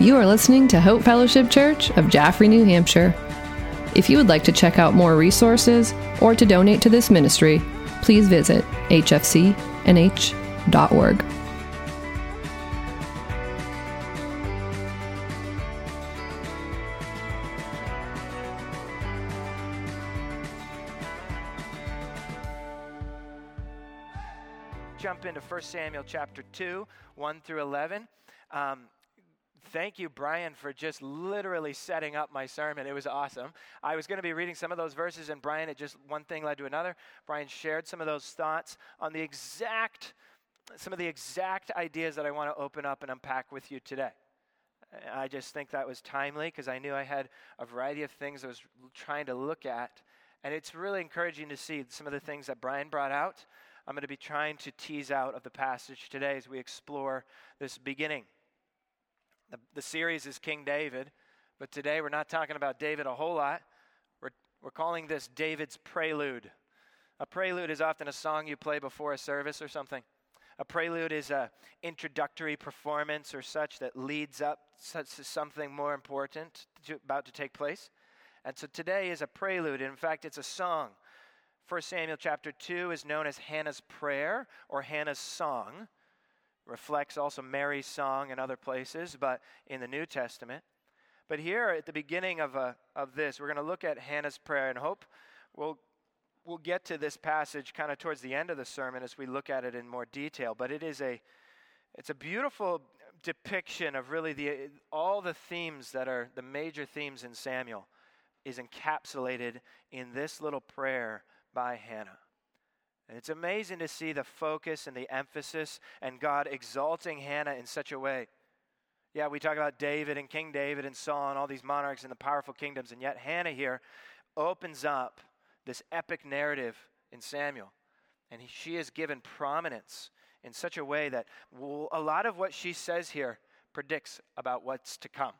You are listening to Hope Fellowship Church of Jaffrey, New Hampshire. If you would like to check out more resources or to donate to this ministry, please visit hfcnh.org. Jump into 1 Samuel chapter 2, 1 through 11. Um, thank you, Brian, for just literally setting up my sermon. It was awesome. I was going to be reading some of those verses, and Brian, it just one thing led to another. Brian shared some of those thoughts on the exact, some of the exact ideas that I want to open up and unpack with you today. I just think that was timely because I knew I had a variety of things I was trying to look at. And it's really encouraging to see some of the things that Brian brought out. I'm going to be trying to tease out of the passage today as we explore this beginning. The, the series is King David, but today we're not talking about David a whole lot. We're, we're calling this David's Prelude. A prelude is often a song you play before a service or something. A prelude is an introductory performance or such that leads up such to something more important to, about to take place. And so today is a prelude. In fact, it's a song. 1 Samuel chapter 2 is known as Hannah's prayer or Hannah's song reflects also Mary's song in other places, but in the New Testament. But here at the beginning of, uh, of this, we're going to look at Hannah's prayer and hope we'll, we'll get to this passage kind of towards the end of the sermon as we look at it in more detail. But it is a, it's a beautiful depiction of really the, all the themes that are the major themes in Samuel is encapsulated in this little prayer by Hannah. And it's amazing to see the focus and the emphasis and God exalting Hannah in such a way. Yeah, we talk about David and King David and Saul and all these monarchs and the powerful kingdoms, and yet Hannah here opens up this epic narrative in Samuel. And he, she is given prominence in such a way that a lot of what she says here predicts about what's to come.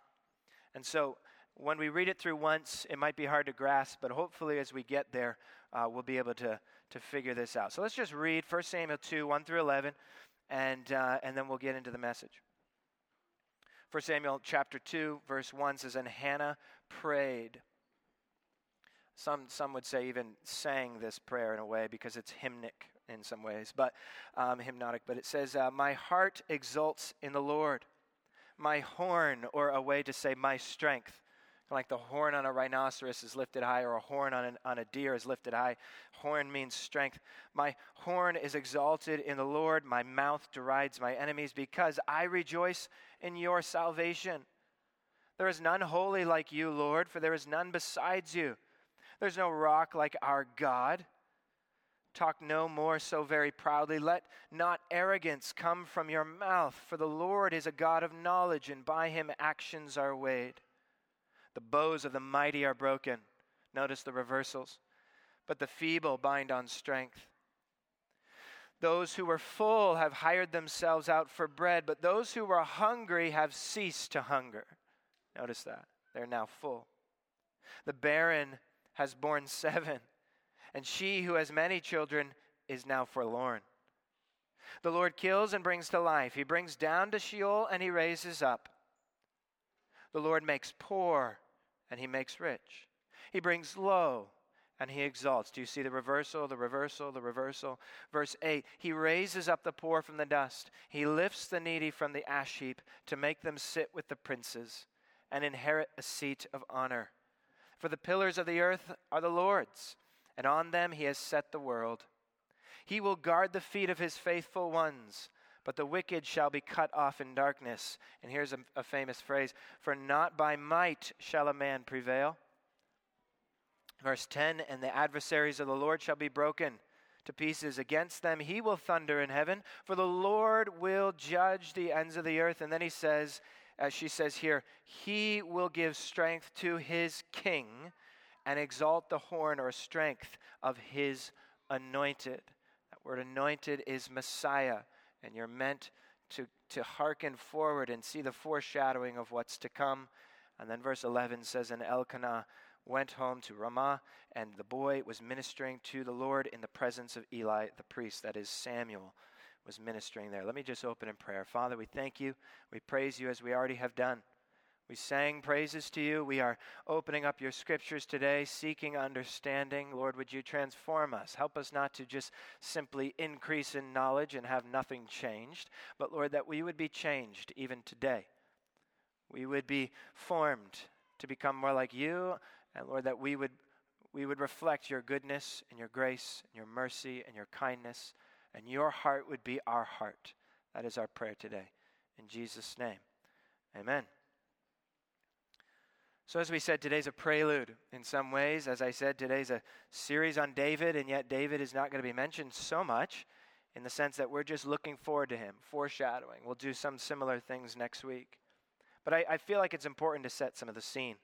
And so when we read it through once, it might be hard to grasp, but hopefully as we get there, uh, we'll be able to, to figure this out. So let's just read 1 Samuel 2 1 through 11, and, uh, and then we'll get into the message. 1 Samuel chapter 2, verse 1 says, And Hannah prayed. Some, some would say even sang this prayer in a way because it's hymnic in some ways, but um, hypnotic. But it says, uh, My heart exults in the Lord, my horn, or a way to say, my strength like the horn on a rhinoceros is lifted high, or a horn on, an, on a deer is lifted high. Horn means strength. My horn is exalted in the Lord. My mouth derides my enemies because I rejoice in your salvation. There is none holy like you, Lord, for there is none besides you. There's no rock like our God. Talk no more so very proudly. Let not arrogance come from your mouth, for the Lord is a God of knowledge, and by him actions are weighed. The bows of the mighty are broken. Notice the reversals. But the feeble bind on strength. Those who were full have hired themselves out for bread, but those who were hungry have ceased to hunger. Notice that. They're now full. The barren has borne seven, and she who has many children is now forlorn. The Lord kills and brings to life. He brings down to Sheol and he raises up. The Lord makes poor and he makes rich. He brings low and he exalts. Do you see the reversal, the reversal, the reversal? Verse 8 He raises up the poor from the dust, he lifts the needy from the ash heap to make them sit with the princes and inherit a seat of honor. For the pillars of the earth are the Lord's, and on them he has set the world. He will guard the feet of his faithful ones but the wicked shall be cut off in darkness. And here's a, a, famous phrase For not by might shall a man prevail. Verse 10 And the adversaries of the Lord shall be broken to pieces. Against them he will thunder in heaven, for the Lord will judge the ends of the earth. And then he says, as she says here, he will give strength to his king and exalt the horn or strength of his anointed. That word anointed is Messiah and you're meant to, to hearken forward and see the foreshadowing of what's to come. And then verse 11 says, And Elkanah went home to Ramah, and the boy was ministering to the Lord in the presence of Eli the priest, that is Samuel was ministering there. Let me just open in prayer. Father, we thank you. We praise you as we already have done. We sang praises to you. We are opening up your scriptures today, seeking understanding. Lord, would you transform us? Help us not to just simply increase in knowledge and have nothing changed, but Lord, that we would be changed even today. We would be formed to become more like you, and Lord, that we would, we would reflect your goodness and your grace and your mercy and your kindness, and your heart would be our heart. That is our prayer today. In Jesus' name, amen. So, as we said, today's a prelude in some ways. As I said, today's a series on David, and yet David is not going to be mentioned so much in the sense that we're just looking forward to him, foreshadowing. We'll do some similar things next week. But I, I feel like it's important to set some of the scene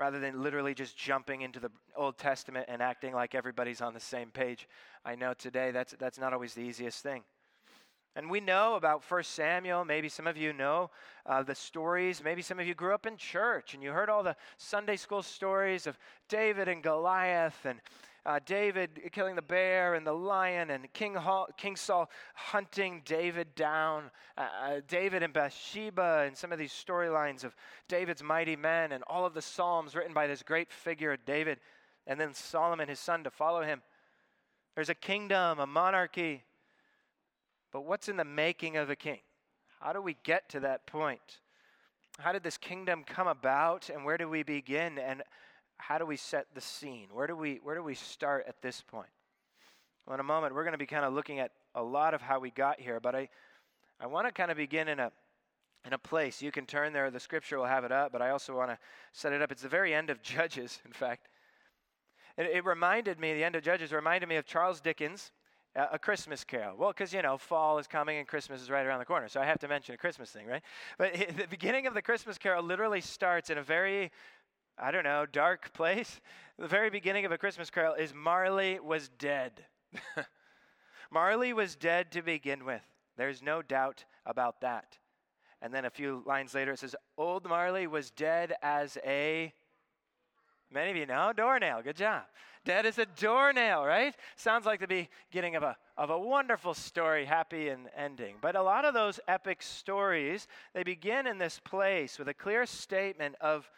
rather than literally just jumping into the Old Testament and acting like everybody's on the same page. I know today that's, that's not always the easiest thing. And we know about 1 Samuel. Maybe some of you know uh, the stories. Maybe some of you grew up in church and you heard all the Sunday school stories of David and Goliath and uh, David killing the bear and the lion and King, Hall, King Saul hunting David down, uh, uh, David and Bathsheba, and some of these storylines of David's mighty men and all of the Psalms written by this great figure, David, and then Solomon, his son, to follow him. There's a kingdom, a monarchy. But what's in the making of a king? How do we get to that point? How did this kingdom come about and where do we begin and how do we set the scene? Where do we where do we start at this point? Well, in a moment we're going to be kind of looking at a lot of how we got here, but I I want to kind of begin in a in a place. You can turn there, the scripture will have it up, but I also want to set it up. It's the very end of Judges, in fact. It, it reminded me, the end of Judges reminded me of Charles Dickens a Christmas carol. Well, because, you know, fall is coming and Christmas is right around the corner. So I have to mention a Christmas thing, right? But the beginning of the Christmas carol literally starts in a very, I don't know, dark place. The very beginning of a Christmas carol is Marley was dead. Marley was dead to begin with. There's no doubt about that. And then a few lines later it says, Old Marley was dead as a Many of you know doornail. Good job. Dead as a doornail, right? Sounds like the beginning of a, of a wonderful story, happy and ending. But a lot of those epic stories, they begin in this place with a clear statement of,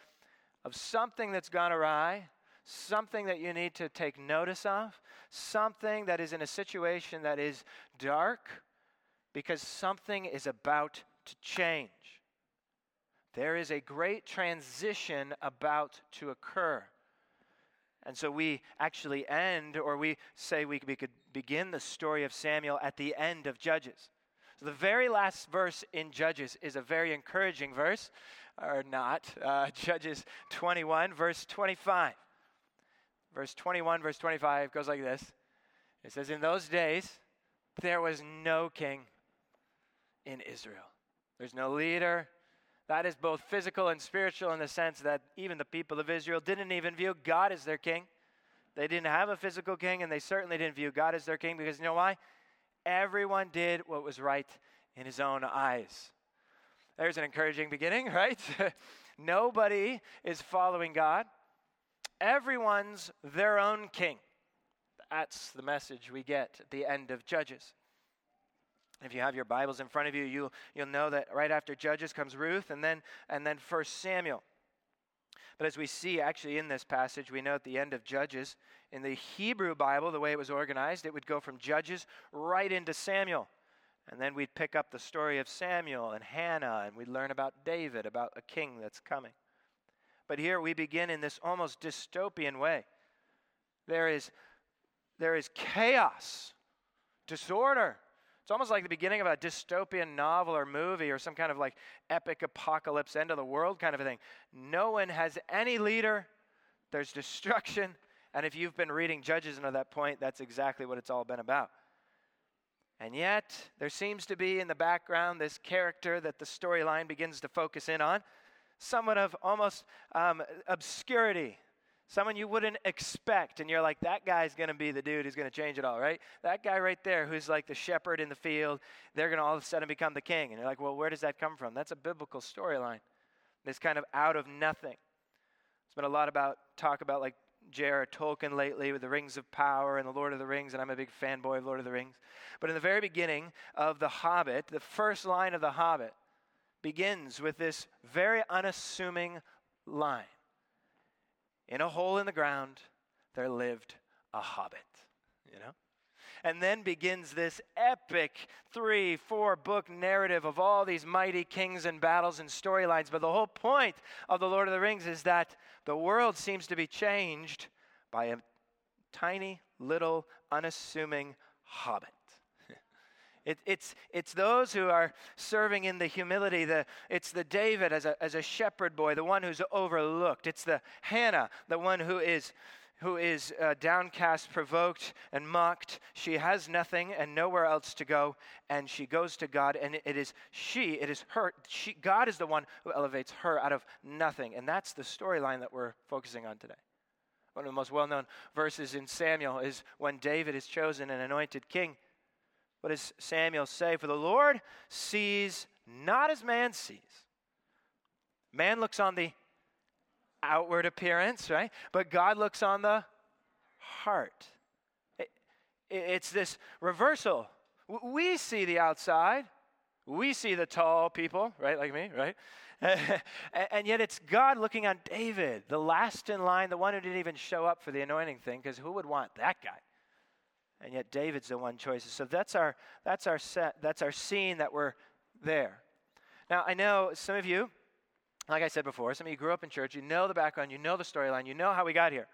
of something that's gone awry, something that you need to take notice of, something that is in a situation that is dark, because something is about to change. There is a great transition about to occur. And so we actually end, or we say we, we could begin the story of Samuel at the end of Judges. So the very last verse in Judges is a very encouraging verse, or not. Uh, Judges 21, verse 25. Verse 21, verse 25 goes like this It says, In those days, there was no king in Israel. There's no leader, that is both physical and spiritual in the sense that even the people of Israel didn't even view God as their king. They didn't have a physical king, and they certainly didn't view God as their king because you know why? Everyone did what was right in his own eyes. There's an encouraging beginning, right? Nobody is following God. Everyone's their own king. That's the message we get at the end of Judges. If you have your Bibles in front of you, you'll, you'll know that right after Judges comes Ruth and then, and then 1 Samuel. But as we see actually in this passage, we know at the end of Judges, in the Hebrew Bible, the way it was organized, it would go from Judges right into Samuel. And then we'd pick up the story of Samuel and Hannah, and we'd learn about David, about a king that's coming. But here we begin in this almost dystopian way. There is, there is chaos, disorder, it's almost like the beginning of a dystopian novel or movie or some kind of like epic apocalypse, end of the world kind of a thing. No one has any leader, there's destruction. And if you've been reading Judges at that point, that's exactly what it's all been about. And yet, there seems to be in the background this character that the storyline begins to focus in on, somewhat of almost um, obscurity, Someone you wouldn't expect, and you're like, that guy's going to be the dude who's going to change it all, right? That guy right there who's like the shepherd in the field, they're going to all of a sudden become the king. And you're like, well, where does that come from? That's a biblical storyline. This kind of out of nothing. There's been a lot about talk about like J.R. Tolkien lately with the Rings of Power and the Lord of the Rings, and I'm a big fanboy of Lord of the Rings. But in the very beginning of The Hobbit, the first line of The Hobbit, begins with this very unassuming line In a hole in the ground, there lived a hobbit, you know? And then begins this epic three, four book narrative of all these mighty kings and battles and storylines. But the whole point of The Lord of the Rings is that the world seems to be changed by a tiny, little, unassuming hobbit. It, it's, it's those who are serving in the humility. The, it's the David as a, as a shepherd boy, the one who's overlooked. It's the Hannah, the one who is, who is uh, downcast, provoked, and mocked. She has nothing and nowhere else to go, and she goes to God, and it is she, it is her. She, God is the one who elevates her out of nothing. And that's the storyline that we're focusing on today. One of the most well known verses in Samuel is when David is chosen and anointed king. What does Samuel say? For the Lord sees not as man sees. Man looks on the outward appearance, right? But God looks on the heart. It, it's this reversal. We see the outside, we see the tall people, right? Like me, right? and yet it's God looking on David, the last in line, the one who didn't even show up for the anointing thing, because who would want that guy? And yet David's the one choice. So that's our that's our set, that's our scene that we're there. Now I know some of you, like I said before, some of you grew up in church, you know the background, you know the storyline, you know how we got here.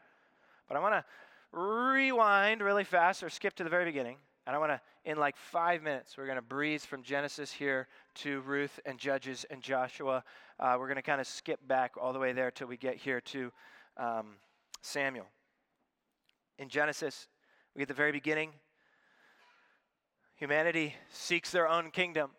But I want to rewind really fast or skip to the very beginning and I want to, in like five minutes, we're going to breeze from Genesis here to Ruth and Judges and Joshua. Uh, we're going to kind of skip back all the way there till we get here to um, Samuel. In Genesis, we get the very beginning. Humanity seeks their own kingdom.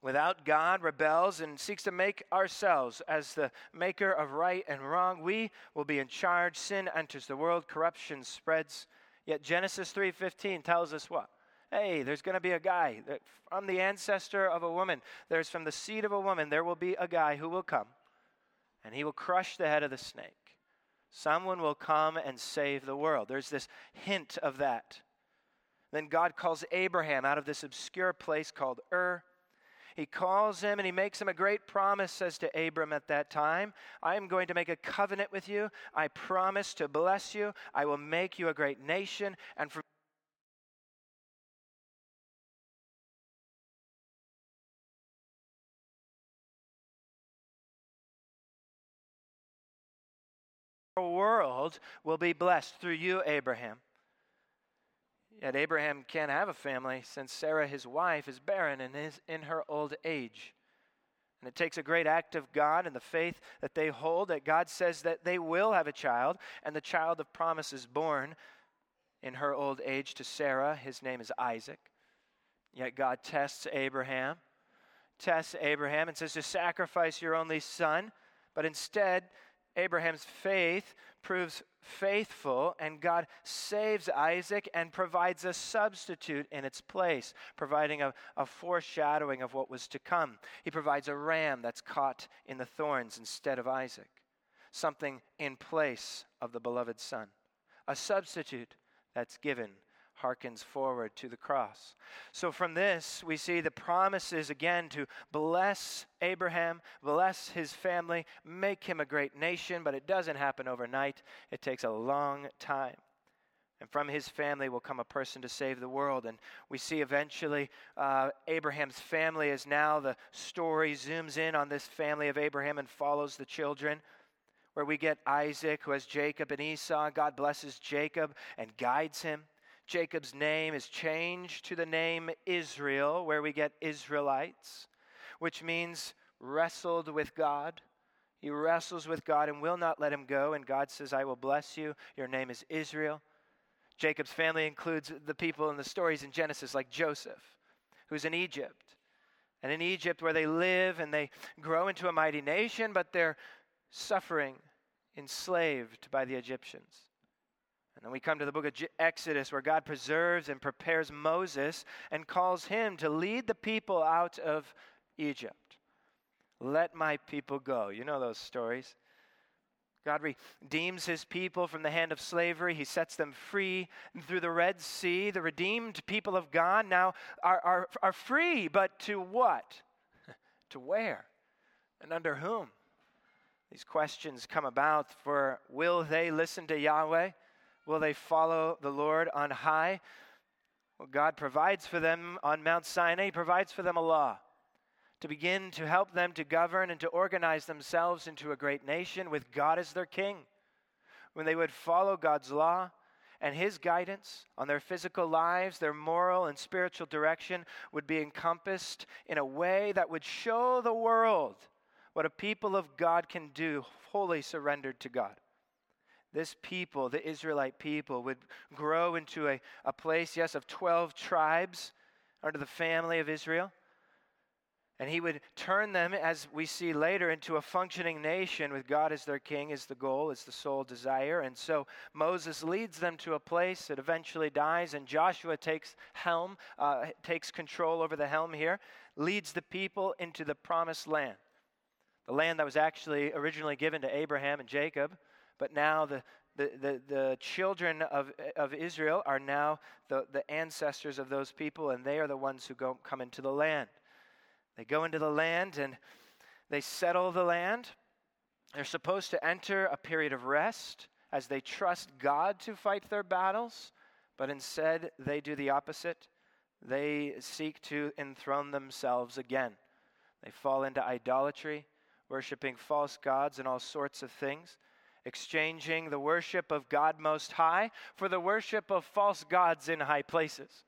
Without God, rebels and seeks to make ourselves as the maker of right and wrong. We will be in charge. Sin enters the world, corruption spreads. Yet Genesis 3:15 tells us what? Hey, there's going to be a guy from the ancestor of a woman. There's from the seed of a woman there will be a guy who will come and he will crush the head of the snake. Someone will come and save the world. There's this hint of that. Then God calls Abraham out of this obscure place called Ur he calls him and he makes him a great promise, says to Abram at that time I am going to make a covenant with you. I promise to bless you. I will make you a great nation. And from world will be blessed through you, Abraham. Yet Abraham can't have a family since Sarah, his wife, is barren and is in her old age. And it takes a great act of God and the faith that they hold that God says that they will have a child, and the child of promise is born in her old age to Sarah. His name is Isaac. Yet God tests Abraham, tests Abraham, and says to sacrifice your only son, but instead, Abraham's faith proves faithful, and God saves Isaac and provides a substitute in its place, providing a, a, foreshadowing of what was to come. He provides a ram that's caught in the thorns instead of Isaac, something in place of the beloved son, a substitute that's given harkens forward to the cross. So, from this, we see the promises again to bless Abraham, bless his family, make him a great nation, but it doesn't happen overnight. It takes a long time. And from his family will come a person to save the world. And we see eventually uh, Abraham's family is now the story zooms in on this family of Abraham and follows the children where we get Isaac, who has Jacob and Esau. God blesses Jacob and guides him. Jacob's name is changed to the name Israel, where we get Israelites, which means wrestled with God. He wrestles with God and will not let him go. And God says, I will bless you. Your name is Israel. Jacob's family includes the people in the stories in Genesis, like Joseph, who's in Egypt. And in Egypt, where they live and they grow into a mighty nation, but they're suffering, enslaved by the Egyptians. And then we come to the book of Exodus where God preserves and prepares Moses and calls him to lead the people out of Egypt. Let my people go. You know those stories. God redeems his people from the hand of slavery. He sets them free and through the Red Sea. The redeemed people of God now are, are, are free, but to what? To where? And under whom? These questions come about for will they listen to Yahweh? Will they follow the Lord on high? Well, God provides for them on Mount Sinai, He provides for them a law to begin to help them to govern and to organize themselves into a great nation with God as their king. When they would follow God's law and His guidance on their physical lives, their moral and spiritual direction would be encompassed in a way that would show the world what a people of God can do, wholly surrendered to God. This people, the Israelite people, would grow into a, a place, yes, of 12 tribes under the family of Israel. And he would turn them, as we see later, into a functioning nation with God as their king, is the goal, is the sole desire. And so Moses leads them to a place that eventually dies, and Joshua takes helm, uh, takes control over the helm here, leads the people into the promised land. The land that was actually originally given to Abraham and Jacob, but now the, the, the, the, children of, of Israel are now the, the ancestors of those people, and they are the ones who go, come into the land. They go into the land and they settle the land. They're supposed to enter a period of rest as they trust God to fight their battles, but instead they do the opposite. They seek to enthrone themselves again. They fall into idolatry, worshiping false gods and all sorts of things, exchanging the worship of God Most High for the worship of false gods in high places.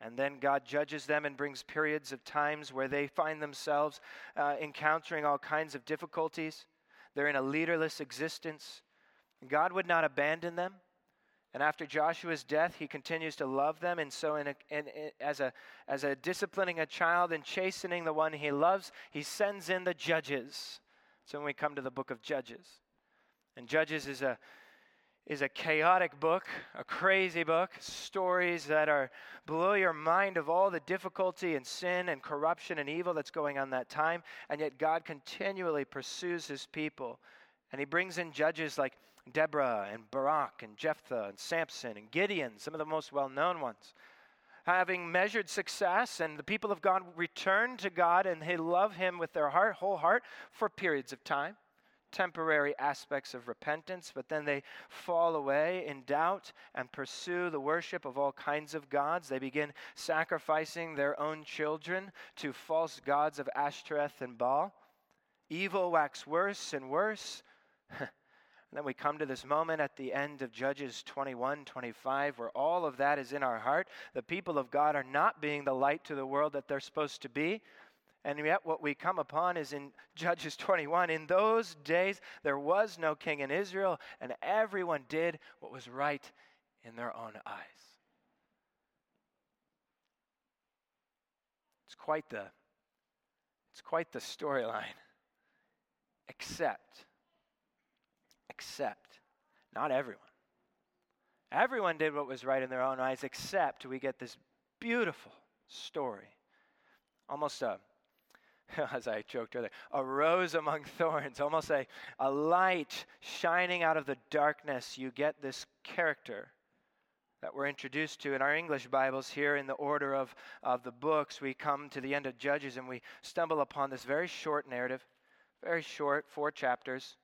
And then God judges them and brings periods of times where they find themselves uh, encountering all kinds of difficulties. They're in a leaderless existence. God would not abandon them. And after Joshua's death, he continues to love them. And so, in a, in, in, as, a, as a disciplining a child and chastening the one he loves, he sends in the judges. So, when we come to the book of Judges, and Judges is a, is a chaotic book, a crazy book, stories that are blow your mind of all the difficulty and sin and corruption and evil that's going on that time, and yet God continually pursues his people. And he brings in judges like Deborah and Barak and Jephthah and Samson and Gideon, some of the most well-known ones. Having measured success, and the people of God return to God and they love him with their heart, whole heart for periods of time temporary aspects of repentance, but then they fall away in doubt and pursue the worship of all kinds of gods. They begin sacrificing their own children to false gods of Ashtoreth and Baal. Evil wax worse and worse. and then we come to this moment at the end of Judges 21 25, where all of that is in our heart. The people of God are not being the light to the world that they're supposed to be. And yet, what we come upon is in Judges 21. In those days, there was no king in Israel, and everyone did what was right in their own eyes. It's quite the, it's quite the storyline. Except, except, not everyone. Everyone did what was right in their own eyes, except we get this beautiful story. Almost a as I joked earlier, a rose among thorns, almost a, a light shining out of the darkness. You get this character that we're introduced to in our English Bibles here in the order of, of the books. We come to the end of Judges and we stumble upon this very short narrative, very short, four chapters,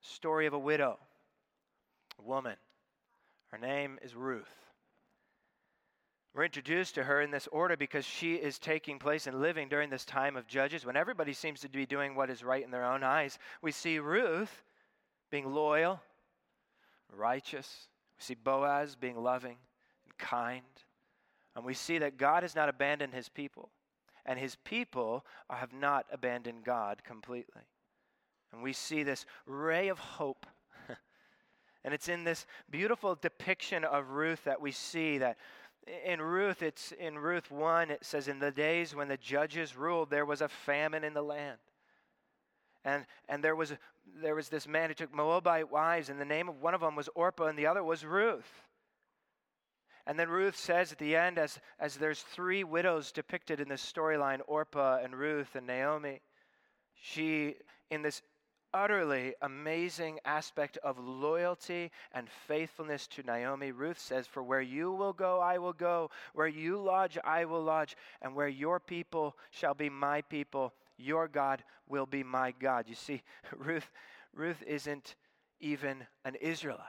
story of a widow, a woman. Her name is Ruth. We're introduced to her in this order because she is taking place and living during this time of Judges when everybody seems to be doing what is right in their own eyes. We see Ruth being loyal, righteous. We see Boaz being loving and kind. And we see that God has not abandoned his people, and his people have not abandoned God completely. And we see this ray of hope. and it's in this beautiful depiction of Ruth that we see that in Ruth, it's in Ruth 1, it says, In the days when the judges ruled, there was a famine in the land. And, and there, was, there was this man who took Moabite wives, and the name of one of them was Orpah, and the other was Ruth. And then Ruth says at the end, as, as there's three widows depicted in this storyline Orpah and Ruth and Naomi, she, in this utterly amazing aspect of loyalty and faithfulness to Naomi. Ruth says, For where you will go, I will go. Where you lodge, I will lodge. And where your people shall be my people, your God will be my God. You see, Ruth, Ruth isn't even an Israelite.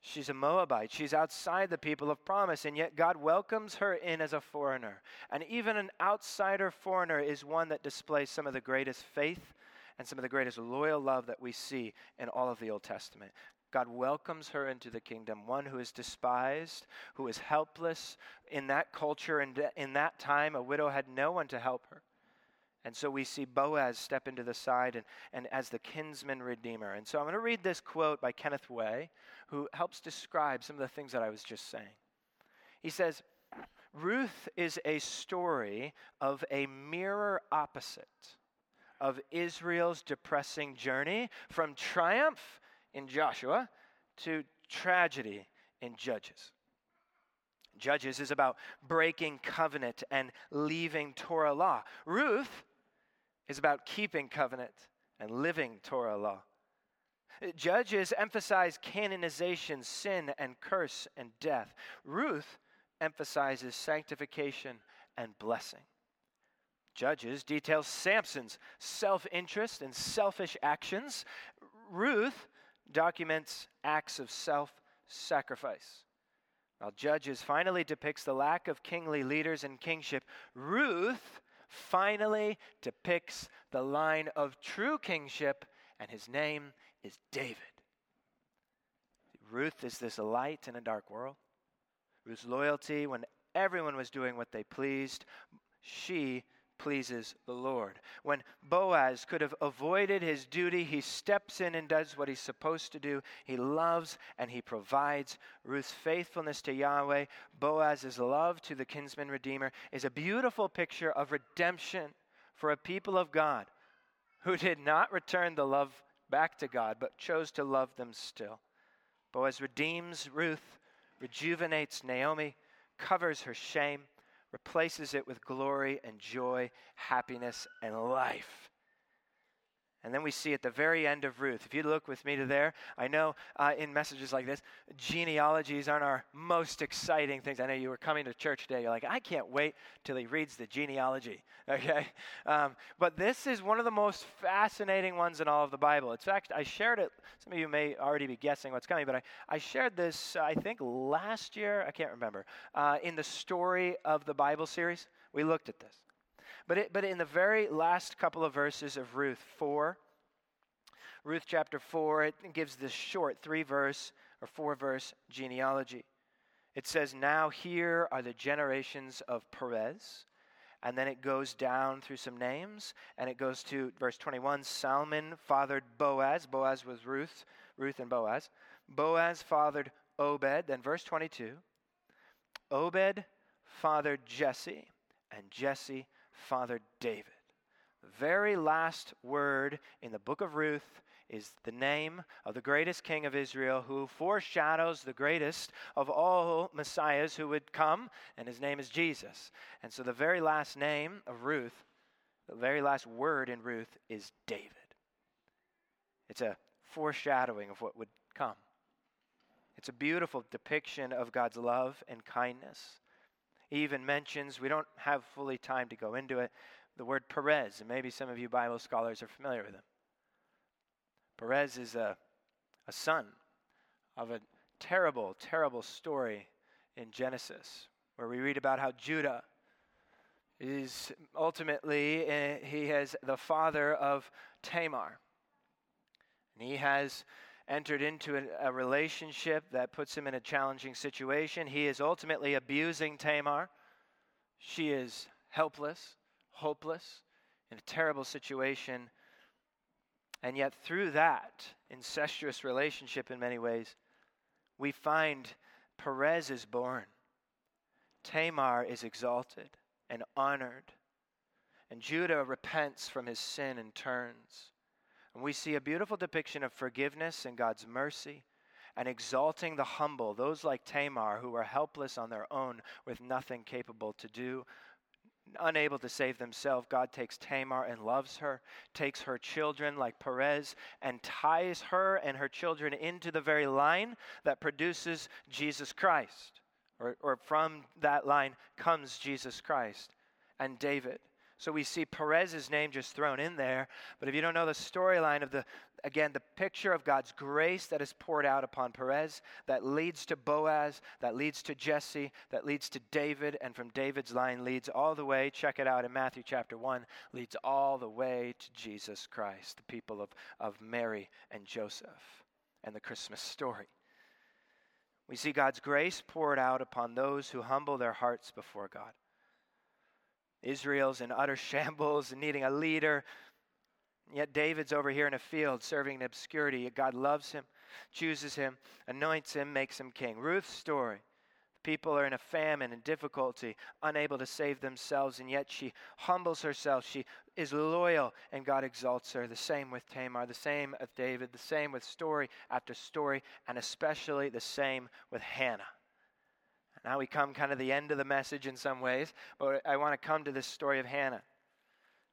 She's a Moabite. She's outside the people of promise, and yet God welcomes her in as a foreigner. And even an outsider foreigner is one that displays some of the greatest faith and some of the greatest loyal love that we see in all of the Old Testament. God welcomes her into the kingdom, one who is despised, who is helpless. In that culture and in that time, a widow had no one to help her. And so we see Boaz step into the side and, and as the kinsman redeemer. And so I'm going to read this quote by Kenneth Way, who helps describe some of the things that I was just saying. He says, Ruth is a story of a mirror opposite of Israel's depressing journey from triumph in Joshua to tragedy in Judges. Judges is about breaking covenant and leaving Torah law. Ruth is about keeping covenant and living Torah law. Judges emphasize Canaanization, sin and curse and death. Ruth emphasizes sanctification and blessing. Judges details Samson's self interest and selfish actions. Ruth documents acts of self sacrifice. While Judges finally depicts the lack of kingly leaders and kingship, Ruth finally depicts the line of true kingship, and his name is David. Ruth is this light in a dark world. Ruth's loyalty when everyone was doing what they pleased, she pleases the Lord. When Boaz could have avoided his duty, he steps in and does what he's supposed to do. He loves and he provides. Ruth's faithfulness to Yahweh, Boaz's love to the kinsman redeemer, is a beautiful picture of redemption for a people of God who did not return the love back to God, but chose to love them still. Boaz redeems Ruth, rejuvenates Naomi, covers her shame replaces it with glory and joy, happiness and life. And then we see at the very end of Ruth, if you look with me to there, I know uh, in messages like this, genealogies aren't our most exciting things. I know you were coming to church today, you're like, I can't wait till he reads the genealogy, okay? Um, but this is one of the most fascinating ones in all of the Bible. In fact, I shared it, some of you may already be guessing what's coming, but I, I shared this, I think, last year, I can't remember, uh, in the Story of the Bible series. We looked at this. But, it, but in the very last couple of verses of Ruth 4, Ruth chapter 4, it gives this short three verse or four verse genealogy. It says, Now here are the generations of Perez. And then it goes down through some names, and it goes to verse 21 Salmon fathered Boaz. Boaz was Ruth, Ruth and Boaz. Boaz fathered Obed. Then verse 22 Obed fathered Jesse, and Jesse fathered David. The very last word in the book of Ruth is the name of the greatest king of Israel who foreshadows the greatest of all messiahs who would come, and his name is Jesus. And so the very last name of Ruth, the very last word in Ruth is David. It's a foreshadowing of what would come. It's a beautiful depiction of God's love and kindness even mentions, we don't have fully time to go into it, the word Perez, and maybe some of you Bible scholars are familiar with him. Perez is a, a son of a terrible, terrible story in Genesis, where we read about how Judah is ultimately, uh, he has the father of Tamar. And he has entered into a, a, relationship that puts him in a challenging situation. He is ultimately abusing Tamar. She is helpless, hopeless, in a terrible situation. And yet, through that incestuous relationship, in many ways, we find Perez is born. Tamar is exalted and honored. And Judah repents from his sin and turns. And we see a beautiful depiction of forgiveness and God's mercy and exalting the humble, those like Tamar who are helpless on their own with nothing capable to do. unable to save themselves, God takes Tamar and loves her, takes her children like Perez, and ties her and her children into the very line that produces Jesus Christ. Or, or from that line comes Jesus Christ and David. So we see Perez's name just thrown in there. But if you don't know the storyline of the, again, the picture of God's grace that is poured out upon Perez, that leads to Boaz, that leads to Jesse, that leads to David, and from David's line leads all the way, check it out in Matthew chapter 1, leads all the way to Jesus Christ, the people of, of Mary and Joseph, and the Christmas story. We see God's grace poured out upon those who humble their hearts before God. Israel's in utter shambles and needing a leader. Yet David's over here in a field serving in obscurity. God loves him, chooses him, anoints him, makes him king. Ruth's story. People are in a famine and difficulty, unable to save themselves, and yet she humbles herself. She is loyal, and God exalts her. The same with Tamar, the same with David, the same with story after story, and especially the same with Hannah. Now we come kind of the end of the message in some ways, but I want to come to this story of Hannah.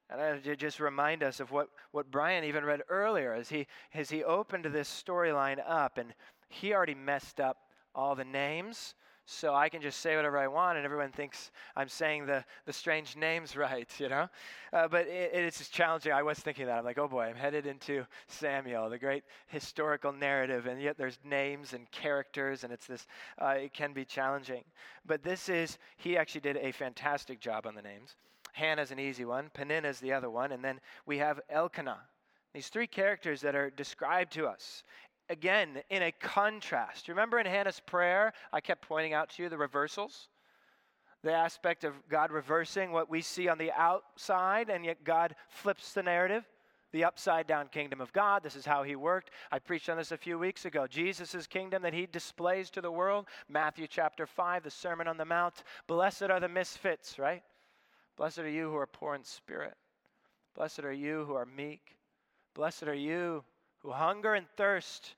And I to just remind us of what, what Brian even read earlier as he, as he opened this storyline up, and he already messed up all the names so I can just say whatever I want, and everyone thinks I'm saying the, the strange names right, you know? Uh, but it, it's just challenging. I was thinking that. I'm like, oh boy, I'm headed into Samuel, the great historical narrative, and yet there's names and characters, and it's this, uh, it can be challenging. But this is, he actually did a fantastic job on the names. Hannah's an easy one, Peninnah's the other one, and then we have Elkanah. These three characters that are described to us again in a contrast. Remember in Hannah's prayer, I kept pointing out to you the reversals? The aspect of God reversing what we see on the outside, and yet God flips the narrative. The upside down kingdom of God. This is how he worked. I preached on this a few weeks ago. Jesus' kingdom that he displays to the world. Matthew chapter 5, the Sermon on the Mount. Blessed are the misfits, right? Blessed are you who are poor in spirit. Blessed are you who are meek. Blessed are you who hunger and thirst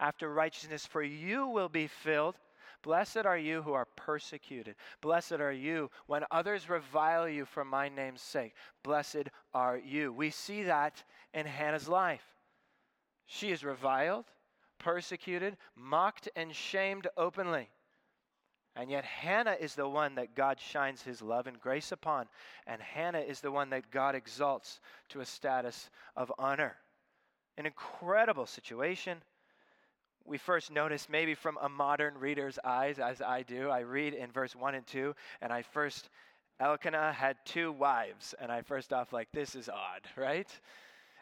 after righteousness, for you will be filled. Blessed are you who are persecuted. Blessed are you when others revile you for my name's sake. Blessed are you. We see that in Hannah's life. She is reviled, persecuted, mocked, and shamed openly. And yet, Hannah is the one that God shines his love and grace upon. And Hannah is the one that God exalts to a status of honor an incredible situation. We first notice, maybe from a modern reader's eyes, as I do, I read in verse 1 and 2, and I first, Elkanah had two wives, and I first off, like, this is odd, right?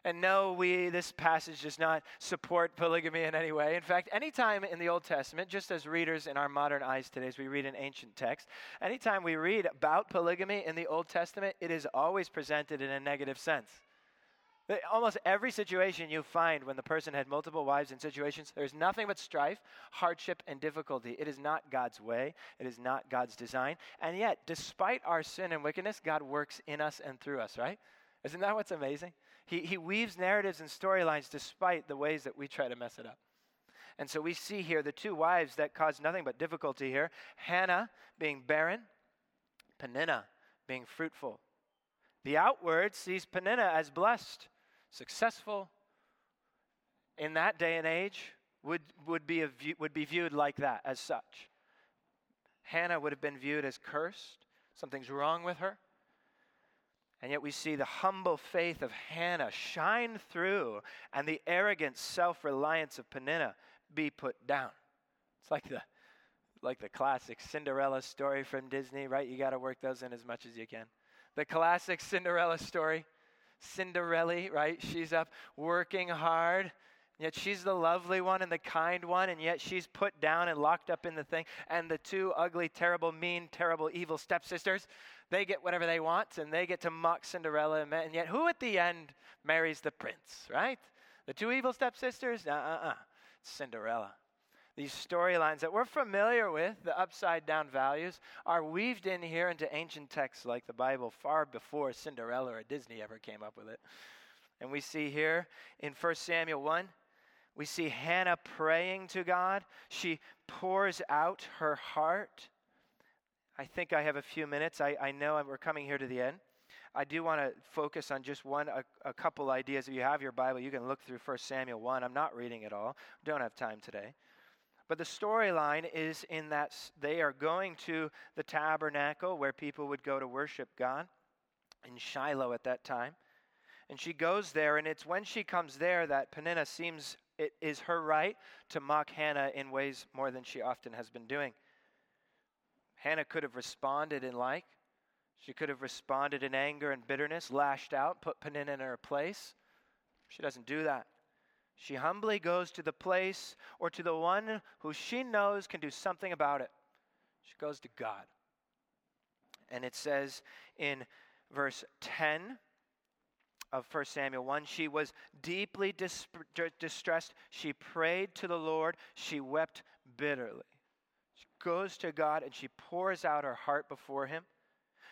And no, we this passage does not support polygamy in any way. In fact, anytime in the Old Testament, just as readers in our modern eyes today, as we read an ancient text, anytime we read about polygamy in the Old Testament, it is always presented in a negative sense. Almost every situation you find when the person had multiple wives in situations, there's nothing but strife, hardship, and difficulty. It is not God's way, it is not God's design. And yet, despite our sin and wickedness, God works in us and through us, right? Isn't that what's amazing? He, he weaves narratives and storylines despite the ways that we try to mess it up. And so we see here the two wives that caused nothing but difficulty here Hannah being barren, Peninnah being fruitful. The outward sees Peninnah as blessed successful in that day and age would, would, be, would be viewed like that, as such. Hannah would have been viewed as cursed. Something's wrong with her. And yet we see the humble faith of Hannah shine through and the arrogant self reliance of Peninnah be put down. It's like the, like the classic Cinderella story from Disney, right? You got to work those in as much as you can. The classic Cinderella story. Cinderella, right? She's up working hard. Yet she's the lovely one and the kind one, and yet she's put down and locked up in the thing. And the two ugly, terrible, mean, terrible, evil stepsisters, they get whatever they want, and they get to mock Cinderella. And yet, who at the end marries the prince, right? The two evil stepsisters? Uh uh uh. Cinderella. These storylines that we're familiar with, the upside down values, are weaved in here into ancient texts like the Bible far before Cinderella or Disney ever came up with it. And we see here in 1 Samuel 1, we see Hannah praying to God. She pours out her heart. I think I have a few minutes. I, I know we're coming here to the end. I do want to focus on just one, a, a, couple ideas. If you have your Bible, you can look through 1 Samuel 1. I'm not reading it all, don't have time today. But the storyline is in that they are going to the tabernacle where people would go to worship God in Shiloh at that time. And she goes there, and it's when she comes there that Peninnah seems it is her right to mock Hannah in ways more than she often has been doing. Hannah could have responded in like. She could have responded in anger and bitterness, lashed out, put Peninnah in her place. She doesn't do that. She humbly goes to the place or to the one who she knows can do something about it. She goes to God. And it says in verse 10 of 1 Samuel 1 she was deeply dis- distressed. She prayed to the Lord. She wept bitterly. She goes to God and she pours out her heart before Him.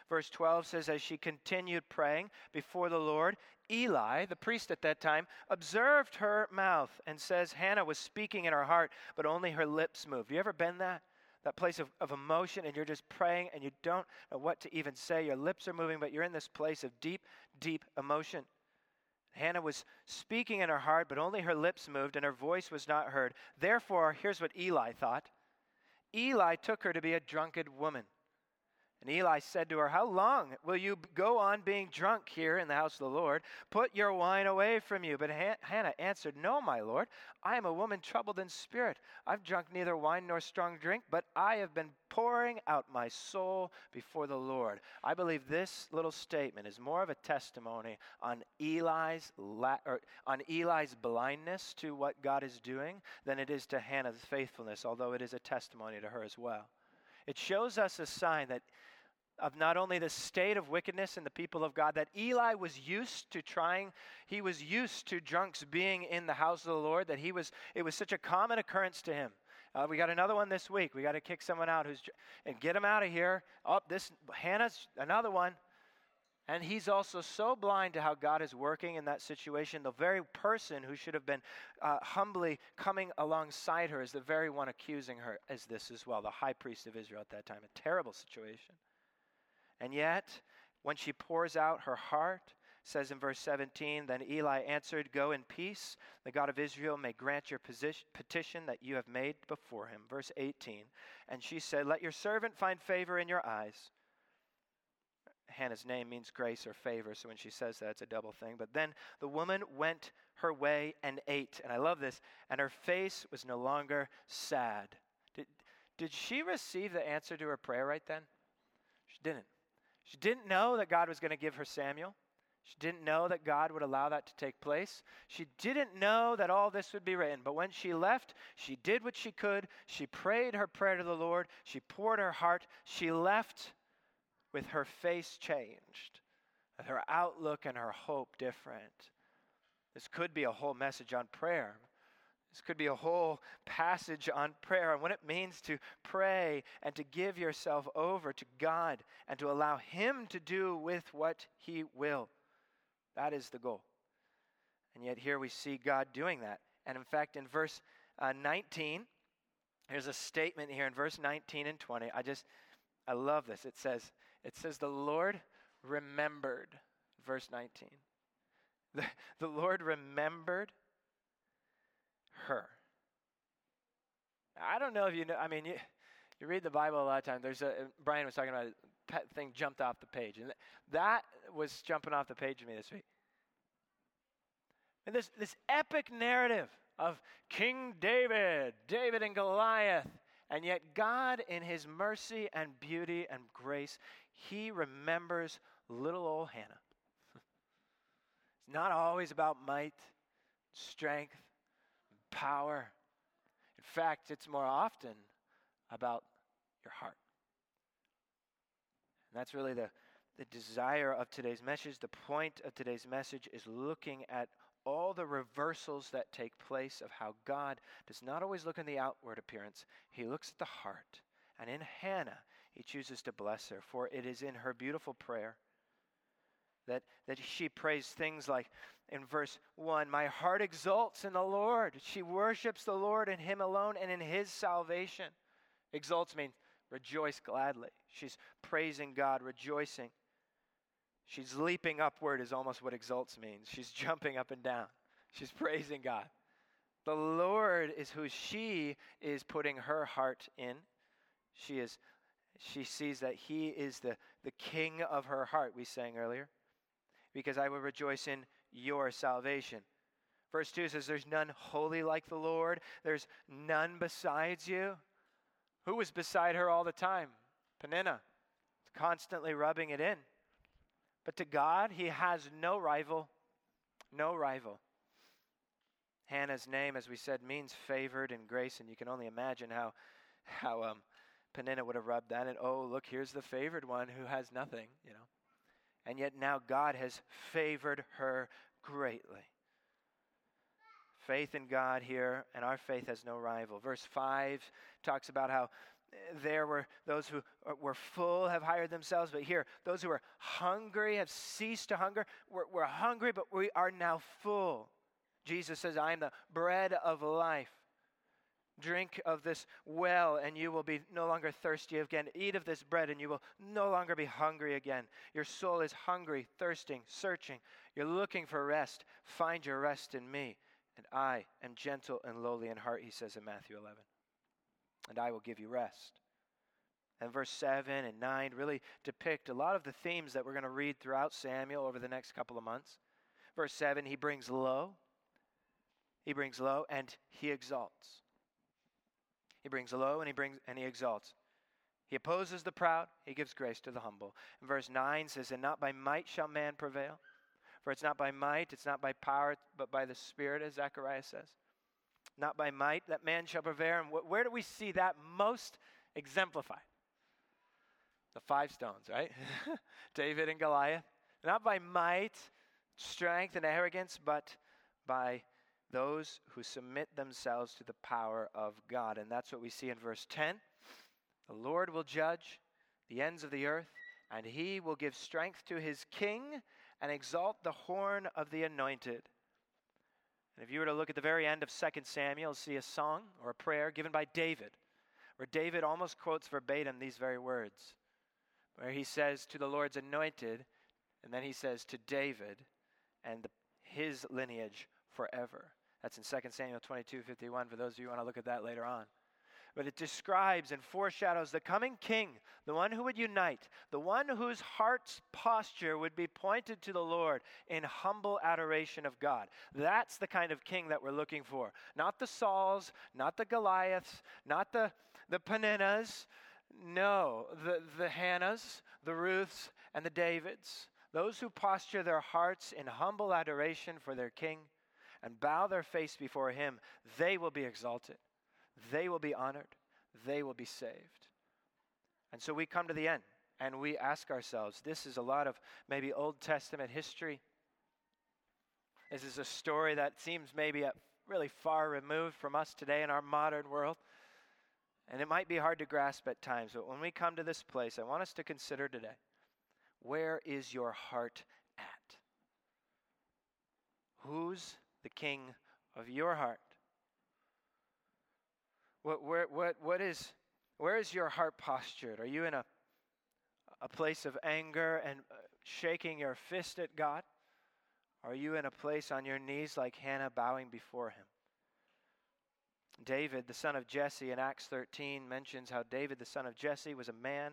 Verse 12 says, As she continued praying before the Lord, Eli, the priest at that time, observed her mouth and says Hannah was speaking in her heart, but only her lips moved. You ever been that? That place of, of emotion, and you're just praying and you don't know what to even say. Your lips are moving, but you're in this place of deep, deep emotion. Hannah was speaking in her heart, but only her lips moved, and her voice was not heard. Therefore, here's what Eli thought Eli took her to be a drunken woman. And Eli said to her, How long will you go on being drunk here in the house of the Lord? Put your wine away from you. But Hannah answered, No, my Lord. I am a woman troubled in spirit. I've drunk neither wine nor strong drink, but I have been pouring out my soul before the Lord. I believe this little statement is more of a testimony on Eli's, la- on Eli's blindness to what God is doing than it is to Hannah's faithfulness, although it is a testimony to her as well. It shows us a sign that of not only the state of wickedness in the people of God, that Eli was used to trying, he was used to drunks being in the house of the Lord, that he was, it was such a common occurrence to him. Uh, we got another one this week. We got to kick someone out who's, and get him out of here. Oh, this, Hannah's another one. And he's also so blind to how God is working in that situation. The very person who should have been uh, humbly coming alongside her is the very one accusing her as this as well, the high priest of Israel at that time. A terrible situation. And yet, when she pours out her heart, says in verse 17, Then Eli answered, Go in peace. The God of Israel may grant your petition that you have made before him. Verse 18, And she said, Let your servant find favor in your eyes. Hannah's name means grace or favor, so when she says that, it's a double thing. But then the woman went her way and ate. And I love this. And her face was no longer sad. Did, did she receive the answer to her prayer right then? She didn't. She didn't know that God was going to give her Samuel. She didn't know that God would allow that to take place. She didn't know that all this would be written. But when she left, she did what she could. She prayed her prayer to the Lord. She poured her heart. She left with her face changed, with her outlook and her hope different. This could be a whole message on prayer. This could be a whole passage on prayer and what it means to pray and to give yourself over to God and to allow Him to do with what He will. That is the goal. And yet, here we see God doing that. And in fact, in verse uh, 19, there's a statement here in verse 19 and 20. I just, I love this. It says, it says, the Lord remembered, verse 19. The, the Lord remembered her. I don't know if you know, I mean, you, you read the Bible a lot of times. There's a, Brian was talking about that thing jumped off the page. And that was jumping off the page to me this week. And this, this epic narrative of King David, David and Goliath, and yet God, in his mercy and beauty and grace, he remembers little old Hannah. it's not always about might, strength, power. In fact, it's more often about your heart. And that's really the, the desire of today's message. The point of today's message is looking at all the reversals that take place of how God does not always look in the outward appearance, He looks at the heart. And in Hannah, He chooses to bless her, for it is in her beautiful prayer that, that she prays things like in verse 1 My heart exults in the Lord. She worships the Lord and Him alone and in His salvation. Exults means rejoice gladly. She's praising God, rejoicing. She's leaping upward, is almost what exalts means. She's jumping up and down. She's praising God. The Lord is who she is putting her heart in. She is she sees that he is the, the king of her heart, we sang earlier. Because I will rejoice in your salvation. Verse 2 says, There's none holy like the Lord, there's none besides you. Who was beside her all the time? Peninnah, constantly rubbing it in. But to God, he has no rival. No rival. Hannah's name, as we said, means favored and grace, and you can only imagine how, how um, Peninnah would have rubbed that in. Oh, look, here's the favored one who has nothing, you know. And yet now God has favored her greatly. Faith in God here, and our faith has no rival. Verse 5 talks about how there were those who were full have hired themselves, but here, those who are hungry have ceased to hunger. We're, we're hungry, but we are now full. Jesus says, I am the bread of life. Drink of this well, and you will be no longer thirsty again. Eat of this bread, and you will no longer be hungry again. Your soul is hungry, thirsting, searching. You're looking for rest. Find your rest in me. And I am gentle and lowly in heart, he says in Matthew 11. And I will give you rest. And verse 7 and 9 really depict a lot of the themes that we're going to read throughout Samuel over the next couple of months. Verse 7, he brings low, he brings low, and he exalts. He brings low and he brings and he exalts. He opposes the proud, he gives grace to the humble. And verse 9 says, And not by might shall man prevail. For it's not by might, it's not by power, but by the Spirit, as Zechariah says. Not by might that man shall prevail. And wh- where do we see that most exemplified? The five stones, right? David and Goliath. Not by might, strength, and arrogance, but by those who submit themselves to the power of God. And that's what we see in verse 10. The Lord will judge the ends of the earth, and he will give strength to his king and exalt the horn of the anointed. And if you were to look at the very end of 2 Samuel, see a song or a prayer given by David, where David almost quotes verbatim these very words, where he says to the Lord's anointed, and then he says to David and his lineage forever. That's in 2 Samuel 22 51 for those of you who want to look at that later on but it describes and foreshadows the coming king, the one who would unite, the one whose heart's posture would be pointed to the Lord in humble adoration of God. That's the kind of king that we're looking for. Not the Sauls, not the Goliaths, not the, the Peninnahs. No, the, the Hannahs, the Ruths, and the Davids. Those who posture their hearts in humble adoration for their king and bow their face before him, they will be exalted. They will be honored, they will be saved. And so we come to the end and we ask ourselves this is a lot of maybe Old Testament history. This is a story that seems maybe uh, really far removed from us today in our modern world. And it might be hard to grasp at times, but when we come to this place, I want us to consider today where is your heart at? Who's the king of your heart? What, where, what, what is, where is your heart postured? Are you in a, a place of anger and uh, shaking your fist at God? Are you in a place on your knees like Hannah bowing before him? David, the son of Jesse, in Acts 13 mentions how David, the son of Jesse, was a man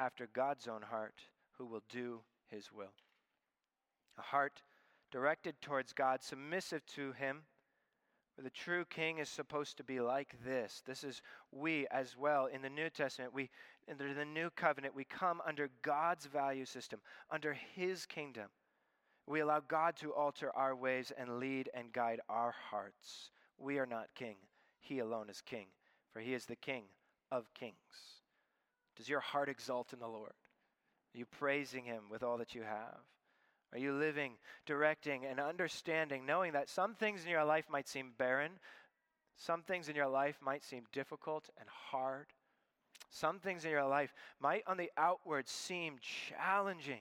after God's own heart who will do his will. A heart directed towards God, submissive to him the true king is supposed to be like this. This is we as well in the New Testament. We under the new covenant, we come under God's value system, under his kingdom. We allow God to alter our ways and lead and guide our hearts. We are not king. He alone is king, for he is the king of kings. Does your heart exult in the Lord? Are you praising him with all that you have? Are you living, directing, and understanding, knowing that some things in your life might seem barren, some things in your life might seem difficult and hard, some things in your life might on the outward seem challenging.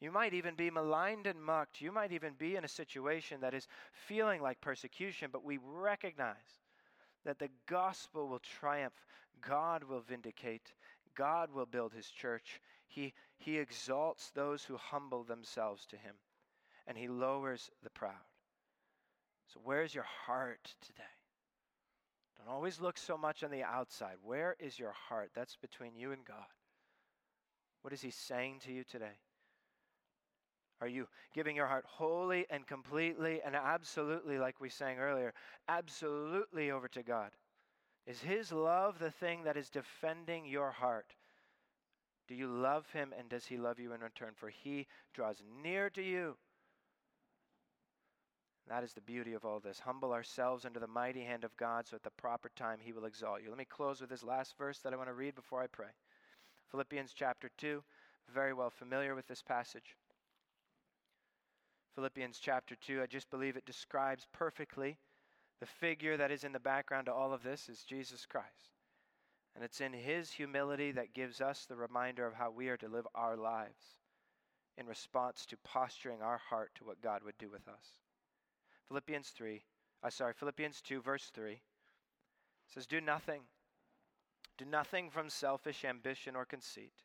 You might even be maligned and mocked. You might even be in a situation that is feeling like persecution, but we recognize that the gospel will triumph. God will vindicate. God will build his church. He, he exalts those who humble themselves to him, and he lowers the proud. So, where's your heart today? Don't always look so much on the outside. Where is your heart? That's between you and God. What is he saying to you today? Are you giving your heart wholly and completely and absolutely, like we sang earlier, absolutely over to God? Is His love the thing that is defending your heart? Do you love Him and does He love you in return? For He draws near to you. That is the beauty of all this. Humble ourselves under the mighty hand of God so at the proper time He will exalt you. Let me close with this last verse that I want to read before I pray. Philippians chapter 2, very well familiar with this passage. Philippians chapter 2, I just believe it describes perfectly the figure that is in the background to all of this is Jesus Christ. And it's in his humility that gives us the reminder of how we are to live our lives in response to posturing our heart to what God would do with us. Philippians 3, uh, sorry, Philippians 2, verse 3 says, Do nothing, do nothing from selfish ambition or conceit,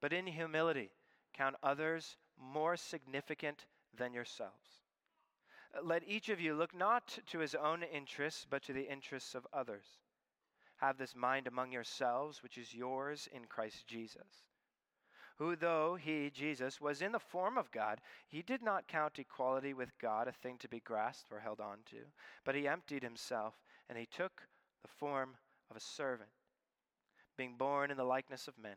but in humility count others more significant than yourselves. Let each of you look not to his own interests, but to the interests of others. Have this mind among yourselves, which is yours in Christ Jesus, who, though he, Jesus, was in the form of God, he did not count equality with God a thing to be grasped or held on to, but he emptied himself, and he took the form of a servant, being born in the likeness of men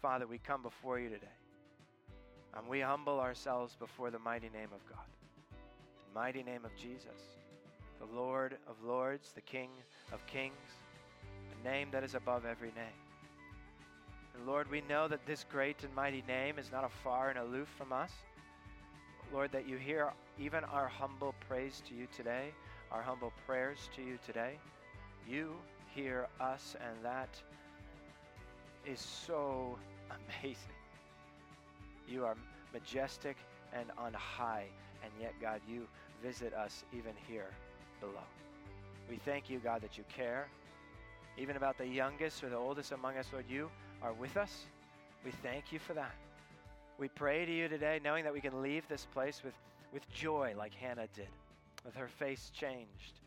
Father, we come before you today. And we humble ourselves before the mighty name of God. The mighty name of Jesus, the Lord of lords, the King of kings, the name that is above every name. And Lord, we know that this great and mighty name is not afar and aloof from us. Lord, that you hear even our humble praise to you today, our humble prayers to you today. You hear us, and that is so amazing. You are majestic and on high, and yet, God, you visit us even here below. We thank you, God, that you care. Even about the youngest or the oldest among us, Lord, you are with us. We thank you for that. We pray to you today, knowing that we can leave this place with, with joy like Hannah did, with her face changed,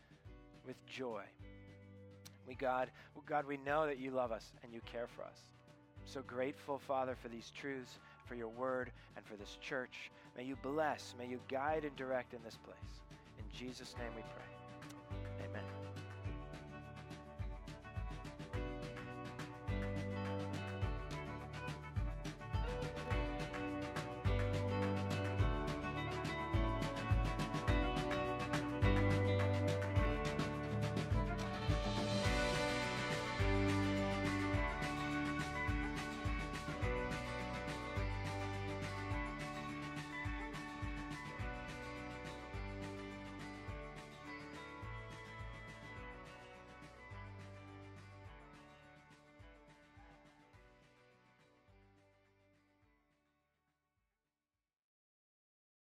with joy. We, God, God, we know that you love us and you care for us. I'm so grateful, Father, for these truths, for your word, and for this church. May you bless, may you guide and direct in this place. In Jesus' name we pray.